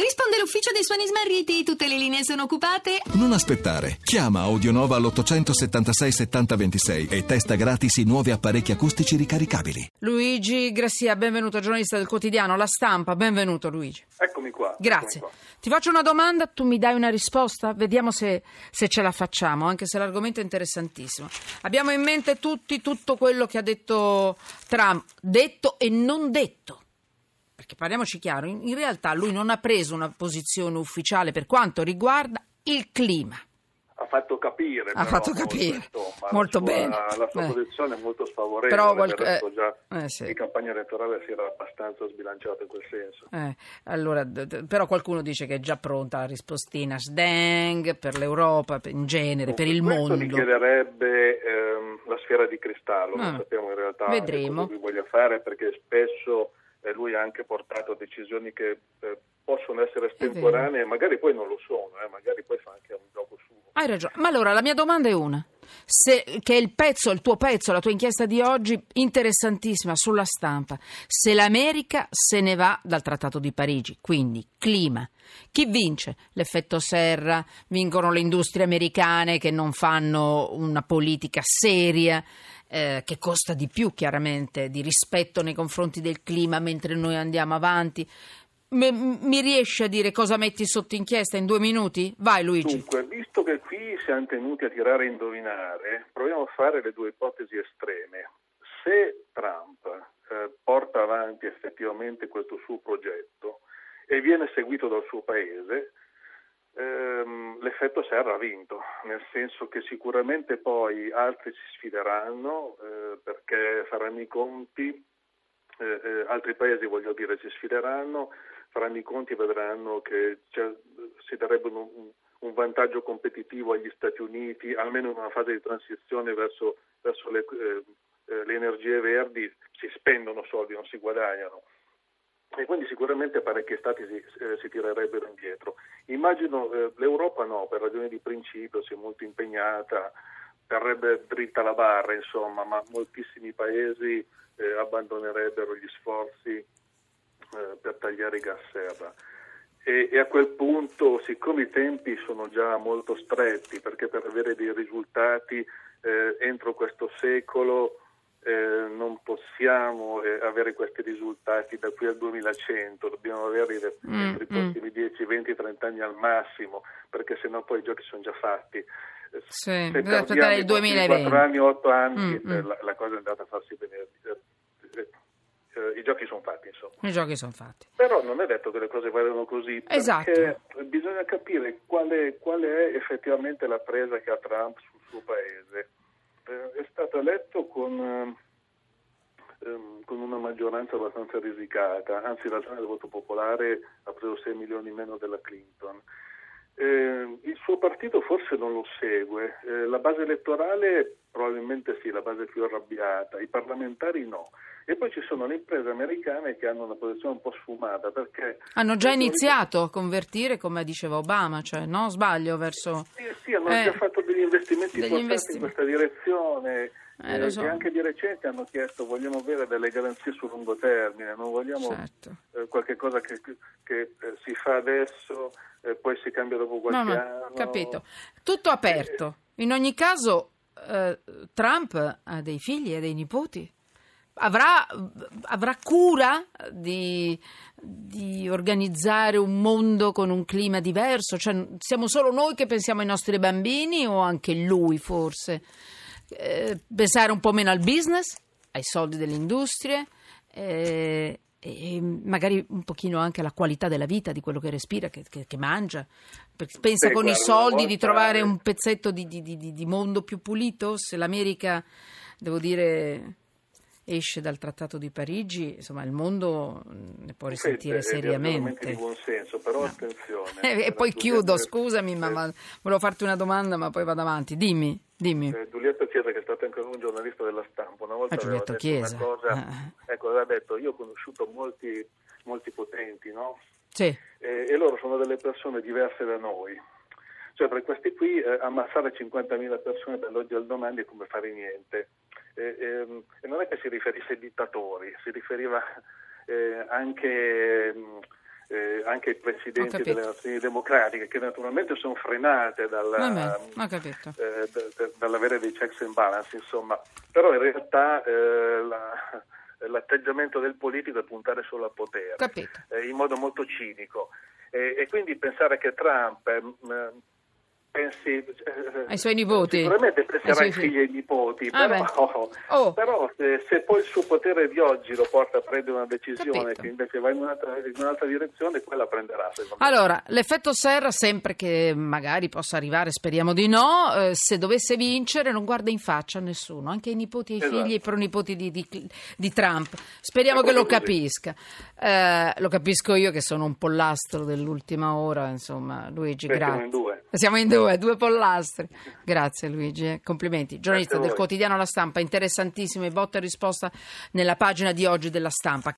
Risponde l'ufficio dei suoni smarriti, tutte le linee sono occupate. Non aspettare. Chiama Audionova all'876 7026 e testa gratis i nuovi apparecchi acustici ricaricabili. Luigi Grassia, benvenuto, giornalista del quotidiano La Stampa. Benvenuto Luigi. Eccomi qua. Grazie. eccomi qua. Ti faccio una domanda, tu mi dai una risposta? Vediamo se, se ce la facciamo, anche se l'argomento è interessantissimo. Abbiamo in mente tutti tutto quello che ha detto Trump, detto e non detto. Perché parliamoci chiaro, in, in realtà lui non ha preso una posizione ufficiale per quanto riguarda il clima. Ha fatto capire. Ha però, fatto molto, capire. insomma, Molto la sua, bene. La sua Eh. posizione è molto sfavorevole. Però Però qualc- eh, già eh, sì. in campagna elettorale si era abbastanza sbilanciato in quel senso. Eh, allora, però qualcuno dice che è già pronta la rispostina SDENG per l'Europa, in genere, per il Questo mondo. richiederebbe ehm, la sfera di cristallo, Ah, non sappiamo in realtà vedremo. cosa lui voglia fare perché spesso eh, lui ha anche portato a decisioni che eh, possono essere estemporanee, magari poi non lo sono, eh, magari poi fa anche un gioco suo. Hai ragione. Ma allora la mia domanda è una. Se, che è il pezzo, il tuo pezzo, la tua inchiesta di oggi, interessantissima sulla stampa. Se l'America se ne va dal Trattato di Parigi, quindi clima. Chi vince? L'effetto serra, vincono le industrie americane che non fanno una politica seria, eh, che costa di più chiaramente, di rispetto nei confronti del clima mentre noi andiamo avanti. Me- mi riesci a dire cosa metti sotto inchiesta in due minuti? Vai Luigi. Dunque, visto che qui siamo tenuti a tirare e indovinare, proviamo a fare le due ipotesi estreme. Se Trump eh, porta avanti effettivamente questo suo progetto e viene seguito dal suo paese, ehm, l'effetto Serra ha vinto, nel senso che sicuramente poi altri si sfideranno eh, perché faranno i conti, eh, eh, altri paesi voglio dire si sfideranno, faranno i conti e vedranno che si darebbero un, un vantaggio competitivo agli Stati Uniti, almeno in una fase di transizione verso, verso le, eh, eh, le energie verdi, si spendono soldi, non si guadagnano. E quindi sicuramente parecchi stati si, eh, si tirerebbero indietro. Immagino eh, l'Europa no, per ragioni di principio si è molto impegnata, terrebbe dritta la barra, insomma, ma moltissimi paesi eh, abbandonerebbero gli sforzi eh, per tagliare i gas serra. E, e a quel punto, siccome i tempi sono già molto stretti, perché per avere dei risultati eh, entro questo secolo eh, non possiamo eh, avere questi risultati da qui al 2100, dobbiamo averli da- Mm, entro i prossimi 10, 20, 30 anni al massimo, perché sennò poi i giochi sono già fatti. Eh, Sì, bisogna aspettare il i prossimi 2020. 4 anni, 8 anni, Mm, eh, mm. La, la cosa è andata a farsi venire. Eh, I giochi sono fatti, insomma. I giochi sono fatti. Però non è detto che le cose vadano così, Esatto. perché bisogna capire qual è, qual è effettivamente la presa che ha Trump sul suo paese. Eh, è stato eletto con, eh, ehm, con una maggioranza abbastanza risicata, anzi in ragione del voto popolare ha preso 6 milioni meno della Clinton. Eh, il suo partito forse non lo segue, eh, la base elettorale probabilmente sì, la base più arrabbiata, i parlamentari no. E poi ci sono le imprese americane che hanno una posizione un po' sfumata perché... Hanno già Eh, iniziato a convertire, come diceva Obama, cioè, no? Sbaglio verso... Sì, sì, hanno Eh, già fatto degli investimenti degli importanti investimenti. in questa direzione Eh, lo so. e anche di recente hanno chiesto vogliamo avere delle garanzie sul lungo termine, non vogliamo Certo. eh, qualche cosa che, che, eh, si fa adesso e poi si cambia dopo qualche No, no, anno. capito. Tutto aperto. In ogni caso, eh, Trump ha dei figli e dei nipoti. Avrà, avrà cura di, di organizzare un mondo con un clima diverso? Cioè, siamo solo noi che pensiamo ai nostri bambini o anche lui forse? Eh, pensare un po' meno al business, ai soldi delle industrie eh, e magari un pochino anche alla qualità della vita di quello che respira, che, che- che mangia. Pensa Beh, con i soldi di trovare un pezzetto di, di- di- di- mondo più pulito? Se l'America, devo dire, esce dal Trattato di Parigi, insomma il mondo mm, ne può risentire argomenti seriamente. di buon senso, però attenzione. Eh, e eh, poi chiudo, scusami, ma, eh, ma volevo farti una domanda, ma poi vado avanti. Dimmi, dimmi. Eh, è stato anche un giornalista della stampa, una volta Ah, aveva detto Chiesa. una cosa, Ah. ecco, aveva detto, io ho conosciuto molti, molti potenti, no? Sì, Eh, e loro sono delle persone diverse da noi. Cioè per questi qui eh, ammazzare 50.000 persone dall'oggi al domani è come fare niente. Eh, ehm, e non è che si riferisse ai dittatori, si riferiva eh, anche mh, eh, anche i presidenti delle nazioni democratiche, che naturalmente sono frenate dalla, eh, d- dall'avere dei checks and balance, insomma, però in realtà eh, la, l'atteggiamento del politico è puntare solo al potere, eh, in modo molto cinico. e quindi pensare che Trump pensi eh, ai suoi nipoti sicuramente penserà ai figli e ai nipoti ah però, oh. però se, se, poi il suo potere di oggi lo porta a prendere una decisione Capito. che invece va in un'altra, in un'altra direzione quella prenderà allora l'effetto Serra sempre che magari possa arrivare speriamo di no eh, se dovesse vincere non guarda in faccia a nessuno anche ai nipoti e ai esatto. figli e i pronipoti di, di, di Trump speriamo che lo così. capisca eh, lo capisco io che sono un pollastro dell'ultima ora insomma Luigi Beh, grazie siamo in due siamo in due, due pollastri. Grazie Luigi, eh. complimenti. Giornalista del quotidiano La Stampa, interessantissimo, botta e risposta nella pagina di oggi della Stampa.